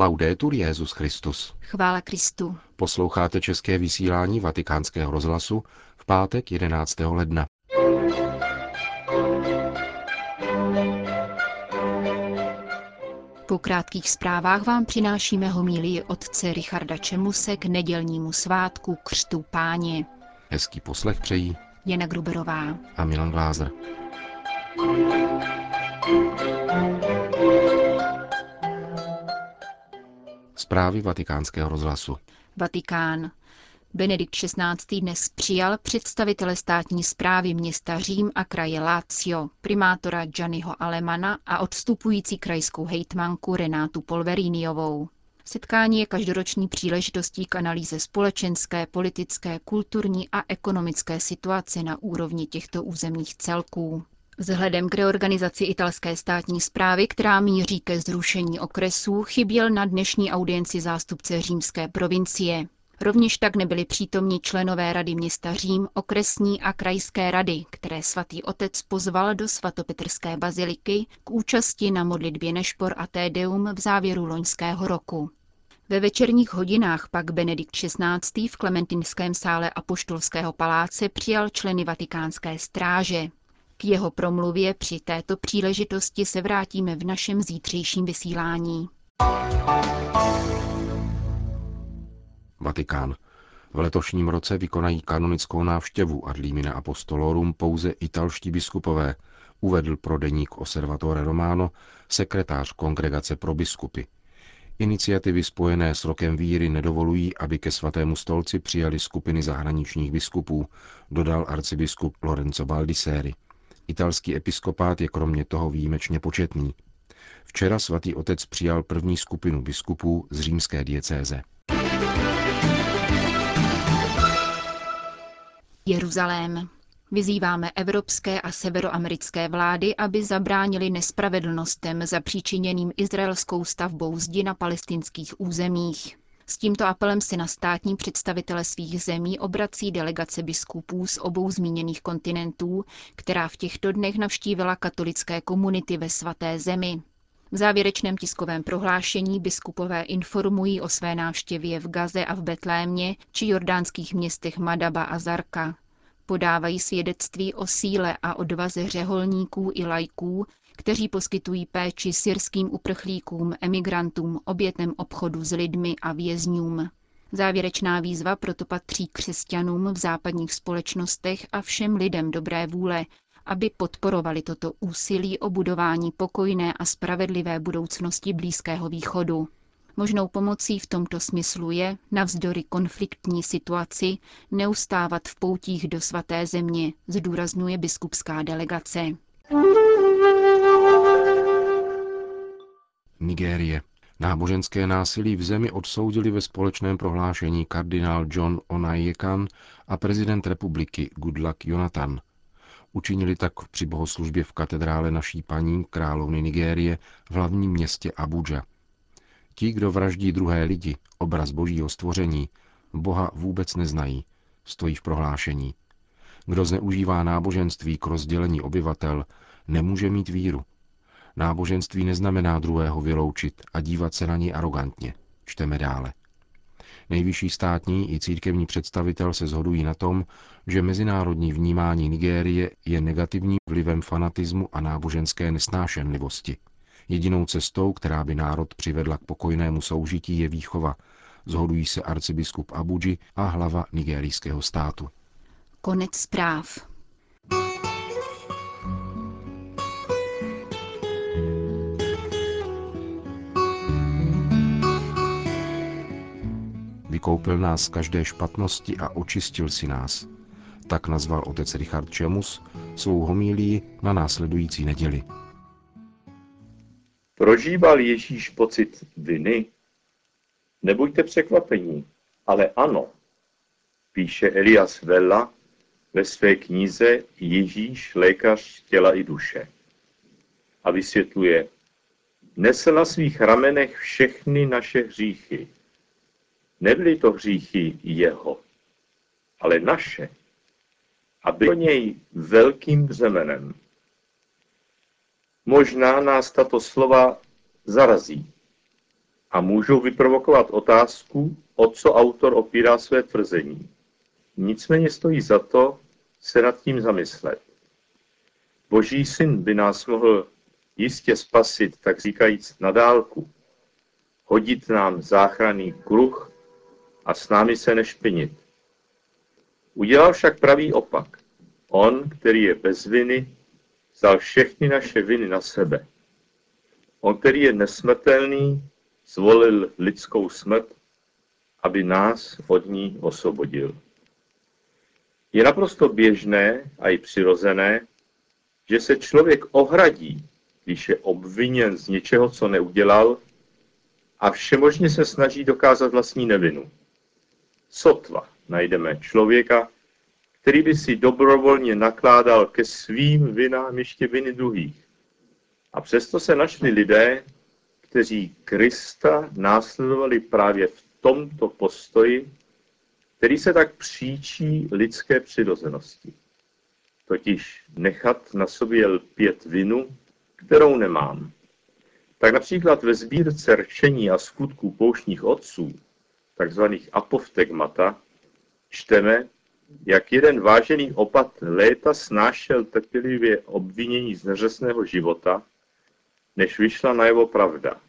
Laudetur Jezus Christus. Chvála Kristu. Posloucháte české vysílání Vatikánského rozhlasu v pátek 11. ledna. Po krátkých zprávách vám přinášíme homílii otce Richarda Čemuse k nedělnímu svátku Křtu páně. Hezký poslech přejí Jana Gruberová a Milan Glázer. Zprávy vatikánského rozhlasu. Vatikán. Benedikt XVI. dnes přijal představitele státní zprávy města Řím a kraje Lazio, primátora Gianniho Alemana a odstupující krajskou hejtmanku Renátu Polveriniovou. Setkání je každoroční příležitostí k analýze společenské, politické, kulturní a ekonomické situace na úrovni těchto územních celků. Vzhledem k reorganizaci italské státní zprávy, která míří ke zrušení okresů, chyběl na dnešní audienci zástupce římské provincie. Rovněž tak nebyli přítomní členové rady města Řím, okresní a krajské rady, které svatý otec pozval do svatopetrské baziliky k účasti na modlitbě Nešpor a Tédeum v závěru loňského roku. Ve večerních hodinách pak Benedikt XVI. v Klementinském sále Apoštolského paláce přijal členy vatikánské stráže. K jeho promluvě při této příležitosti se vrátíme v našem zítřejším vysílání. Vatikán. V letošním roce vykonají kanonickou návštěvu ad limina apostolorum pouze italští biskupové, uvedl pro deník Osservatore Romano sekretář Kongregace pro biskupy. Iniciativy spojené s rokem víry nedovolují, aby ke svatému stolci přijali skupiny zahraničních biskupů, dodal arcibiskup Lorenzo Baldisseri. Italský episkopát je kromě toho výjimečně početný. Včera svatý otec přijal první skupinu biskupů z římské diecéze. Jeruzalém. Vyzýváme evropské a severoamerické vlády, aby zabránili nespravedlnostem zapříčiněným izraelskou stavbou zdi na palestinských územích. S tímto apelem si na státní představitele svých zemí obrací delegace biskupů z obou zmíněných kontinentů, která v těchto dnech navštívila katolické komunity ve svaté zemi. V závěrečném tiskovém prohlášení biskupové informují o své návštěvě v Gaze a v Betlémě či jordánských městech Madaba a Zarka. Podávají svědectví o síle a odvaze řeholníků i lajků, kteří poskytují péči syrským uprchlíkům, emigrantům, obětem obchodu s lidmi a vězňům. Závěrečná výzva proto patří křesťanům v západních společnostech a všem lidem dobré vůle, aby podporovali toto úsilí o budování pokojné a spravedlivé budoucnosti Blízkého východu. Možnou pomocí v tomto smyslu je, navzdory konfliktní situaci, neustávat v poutích do svaté země, zdůrazňuje biskupská delegace. Nigérie. Náboženské násilí v zemi odsoudili ve společném prohlášení kardinál John Onayekan a prezident republiky Goodluck Jonathan. Učinili tak při bohoslužbě v katedrále naší paní královny Nigérie v hlavním městě Abuja. Ti, kdo vraždí druhé lidi, obraz božího stvoření, Boha vůbec neznají, stojí v prohlášení. Kdo zneužívá náboženství k rozdělení obyvatel, nemůže mít víru. Náboženství neznamená druhého vyloučit a dívat se na něj arrogantně. Čteme dále. Nejvyšší státní i církevní představitel se zhodují na tom, že mezinárodní vnímání Nigérie je negativním vlivem fanatismu a náboženské nesnášenlivosti. Jedinou cestou, která by národ přivedla k pokojnému soužití, je výchova, zhodují se arcibiskup Abuji a hlava nigerijského státu. Konec zpráv. Vykoupil nás z každé špatnosti a očistil si nás. Tak nazval otec Richard Čemus svou homílii na následující neděli. Prožíval Ježíš pocit viny? Nebuďte překvapení, ale ano, píše Elias Vella ve své knize Ježíš, lékař těla i duše. A vysvětluje, nesl na svých ramenech všechny naše hříchy. Nebyly to hříchy jeho, ale naše. A byl něj velkým břemenem. Možná nás tato slova zarazí. a můžou vyprovokovat otázku, o co autor opírá své tvrzení. Nicméně stojí za to se nad tím zamyslet. Boží syn by nás mohl jistě spasit, tak říkajíc, na dálku, hodit nám záchranný kruh a s námi se nešpinit. Udělal však pravý opak. On, který je bez viny, vzal všechny naše viny na sebe. On, který je nesmrtelný, zvolil lidskou smrt, aby nás od ní osvobodil. Je naprosto běžné a i přirozené, že se člověk ohradí, když je obviněn z něčeho, co neudělal, a všemožně se snaží dokázat vlastní nevinu. Sotva najdeme člověka, který by si dobrovolně nakládal ke svým vinám ještě viny druhých. A přesto se našli lidé, kteří Krista následovali právě v tomto postoji, který se tak příčí lidské přirozenosti. Totiž nechat na sobě lpět vinu, kterou nemám. Tak například ve sbírce rčení a skutků pouštních otců, takzvaných apoftegmata, čteme, jak jeden vážený opat léta snášel trpělivě obvinění z neřesného života, než vyšla na jeho pravda.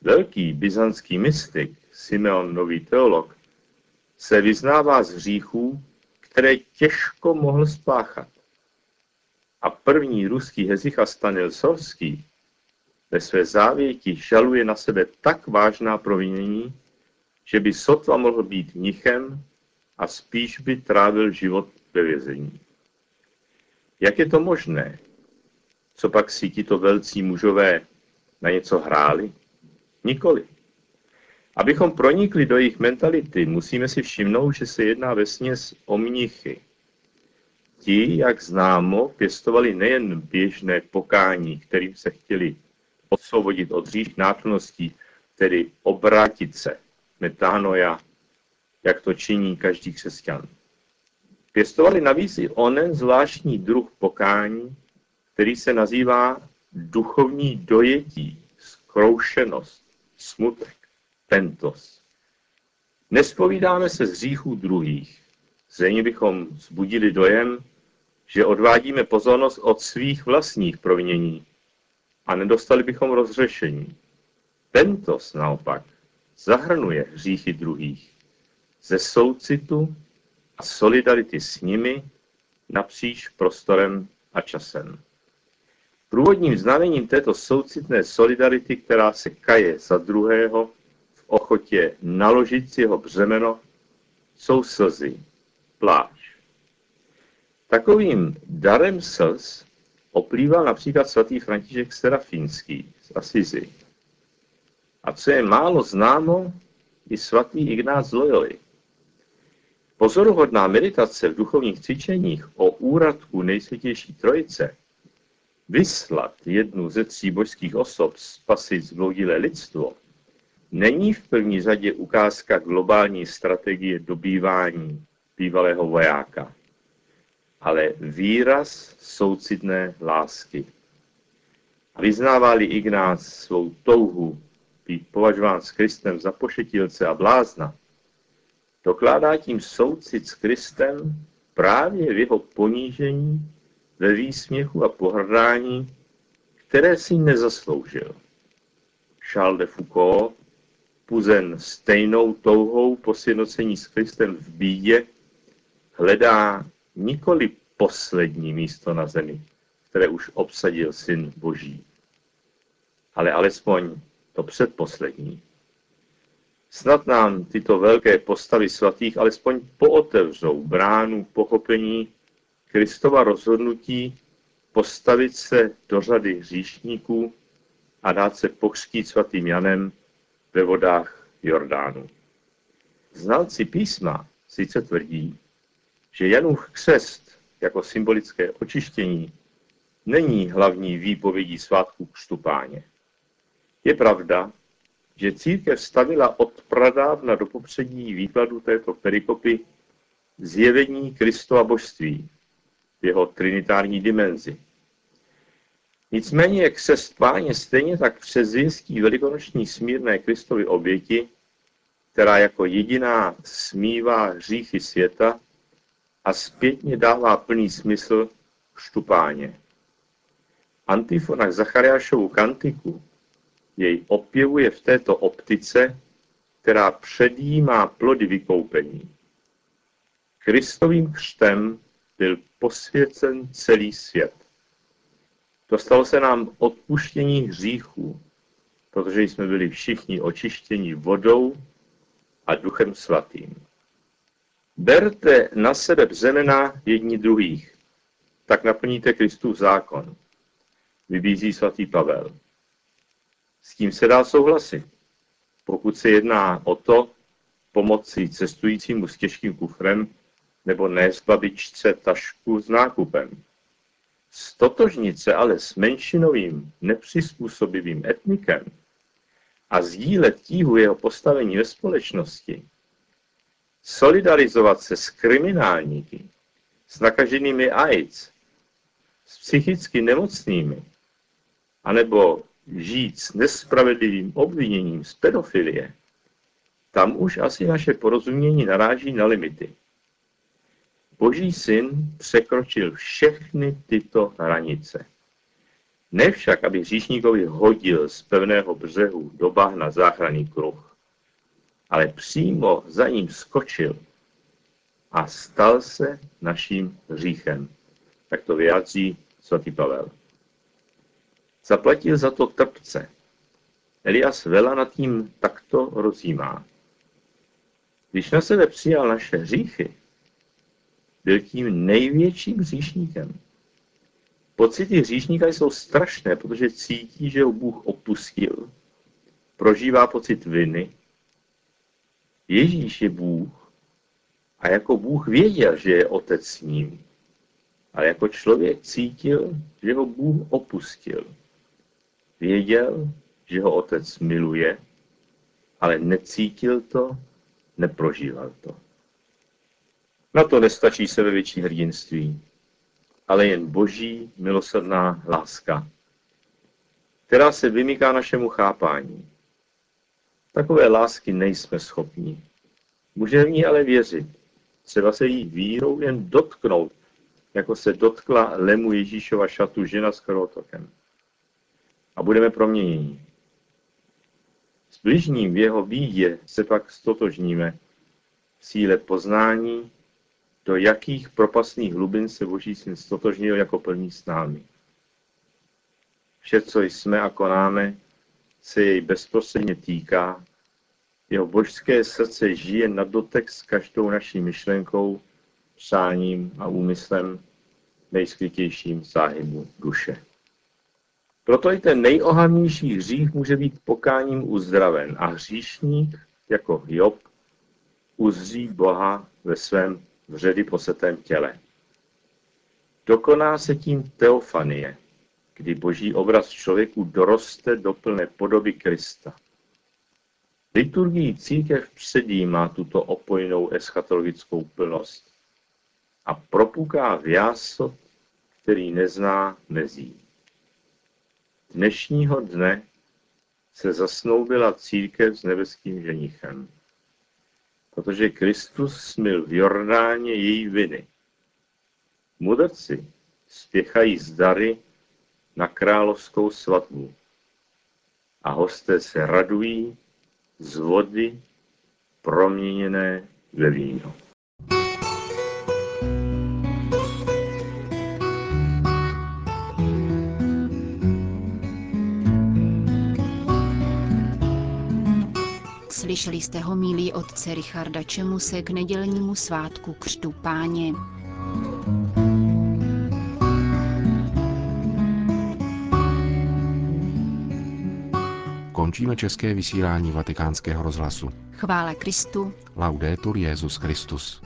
Velký byzantský mystik, Simeon Nový teolog, se vyznává z hříchů, které těžko mohl spáchat. A první ruský hezicha Stanil Sorský ve své závěti žaluje na sebe tak vážná provinění, že by sotva mohl být mnichem a spíš by trávil život ve vězení. Jak je to možné? Co pak si tito velcí mužové na něco hráli? Nikoli. Abychom pronikli do jejich mentality, musíme si všimnout, že se jedná ve směs o mnichy. Ti, jak známo, pěstovali nejen běžné pokání, kterým se chtěli osvobodit od hřích náklonností, tedy obrátit se, metánoja, jak to činí každý křesťan. Pěstovali navíc i onen zvláštní druh pokání, který se nazývá duchovní dojetí, zkroušenost, smutek, pentos. Nespovídáme se z hříchů druhých. Zřejmě bychom zbudili dojem, že odvádíme pozornost od svých vlastních provinění a nedostali bychom rozřešení. Pentos naopak zahrnuje hříchy druhých ze soucitu a solidarity s nimi napříč prostorem a časem. Průvodním znamením této soucitné solidarity, která se kaje za druhého v ochotě naložit si jeho břemeno, jsou slzy, pláč. Takovým darem slz oplýval například svatý František Serafínský z Asizi. A co je málo známo, i svatý Ignác Loyoli. Pozoruhodná meditace v duchovních cvičeních o úradku nejsvětější trojice, vyslat jednu ze tří božských osob spasit zbloudilé lidstvo, není v první řadě ukázka globální strategie dobývání bývalého vojáka, ale výraz soucitné lásky. Vyznává-li Ignác svou touhu být považován s Kristem za pošetilce a blázna, dokládá tím soucit s Kristem právě v jeho ponížení, ve výsměchu a pohrdání, které si nezasloužil. Charles de Foucault, puzen stejnou touhou po sjednocení s Kristem v bídě, hledá nikoli poslední místo na zemi, které už obsadil Syn Boží, ale alespoň to předposlední. Snad nám tyto velké postavy svatých alespoň pootevřou bránu pochopení Kristova rozhodnutí postavit se do řady hříšníků a dát se pokřtít svatým Janem ve vodách Jordánu. Znalci písma sice tvrdí, že Janův křest jako symbolické očištění není hlavní výpovědí svátku křtupáně. Je pravda, že církev stavila od pradávna do popředí výkladu této perikopy zjevení Kristova božství v jeho trinitární dimenzi. Nicméně křest páně stejně tak přezvěstí velikonoční smírné Kristovy oběti, která jako jediná smívá hříchy světa a zpětně dává plný smysl štupáně. Antifona k Zachariášovu kantiku jej opěvuje v této optice, která předjímá plody vykoupení. Kristovým křtem byl posvěcen celý svět. Dostalo se nám odpuštění hříchů, protože jsme byli všichni očištěni vodou a duchem svatým. Berte na sebe břemena jedni druhých, tak naplníte Kristův zákon, vybízí svatý Pavel. S tím se dá souhlasit, pokud se jedná o to pomoci cestujícímu s těžkým kufrem nebo nést babičce tašku s nákupem. Stotožnit se ale s menšinovým, nepřizpůsobivým etnikem a sdílet tíhu jeho postavení ve společnosti, solidarizovat se s kriminálníky, s nakaženými AIDS, s psychicky nemocnými, anebo žít s nespravedlivým obviněním z pedofilie, tam už asi naše porozumění naráží na limity. Boží syn překročil všechny tyto hranice. Ne však, aby hříšníkovi hodil z pevného břehu do bahna záchranný kruh, ale přímo za ním skočil a stal se naším hříchem. Tak to vyjádří svatý Pavel. Zaplatil za to trpce. Elias Vela nad tím takto rozjímá. Když na sebe přijal naše hříchy, byl tím největším hříšníkem. Pocity hříšníka jsou strašné, protože cítí, že ho Bůh opustil. Prožívá pocit viny. Ježíš je Bůh a jako Bůh věděl, že je otec s ním. Ale jako člověk cítil, že ho Bůh opustil. Věděl, že ho otec miluje, ale necítil to, neprožíval to. Na to nestačí sebevětší hrdinství, ale jen boží milosrdná láska, která se vymyká našemu chápání. Takové lásky nejsme schopni. Můžeme v ní ale věřit. Třeba se jí vírou jen dotknout, jako se dotkla lemu Ježíšova šatu žena s krvotokem. A budeme proměněni. S bližním v jeho bídě se pak stotožníme v síle poznání do jakých propastných hlubin se Boží syn stotožnil jako plný s námi. Vše, co jsme a konáme, se jej bezprostředně týká, jeho božské srdce žije na dotek s každou naší myšlenkou, přáním a úmyslem nejskrytějším záhybu duše. Proto i ten nejohavnější hřích může být pokáním uzdraven a hříšník, jako Job, uzří Boha ve svém vředy posetém těle. Dokoná se tím teofanie, kdy boží obraz člověku doroste do plné podoby Krista. Liturgii církev předjímá tuto opojnou eschatologickou plnost a propuká v jásot, který nezná mezí. Dnešního dne se zasnoubila církev s nebeským ženichem protože Kristus smil v Jordáně její viny. Mudrci spěchají z dary na královskou svatbu a hosté se radují z vody proměněné ve víno. Slyšeli jste homílí otce Richarda Čemuse k nedělnímu svátku Křtu páně. Končíme české vysílání vatikánského rozhlasu. Chvála Kristu. Laudetur Jezus Christus.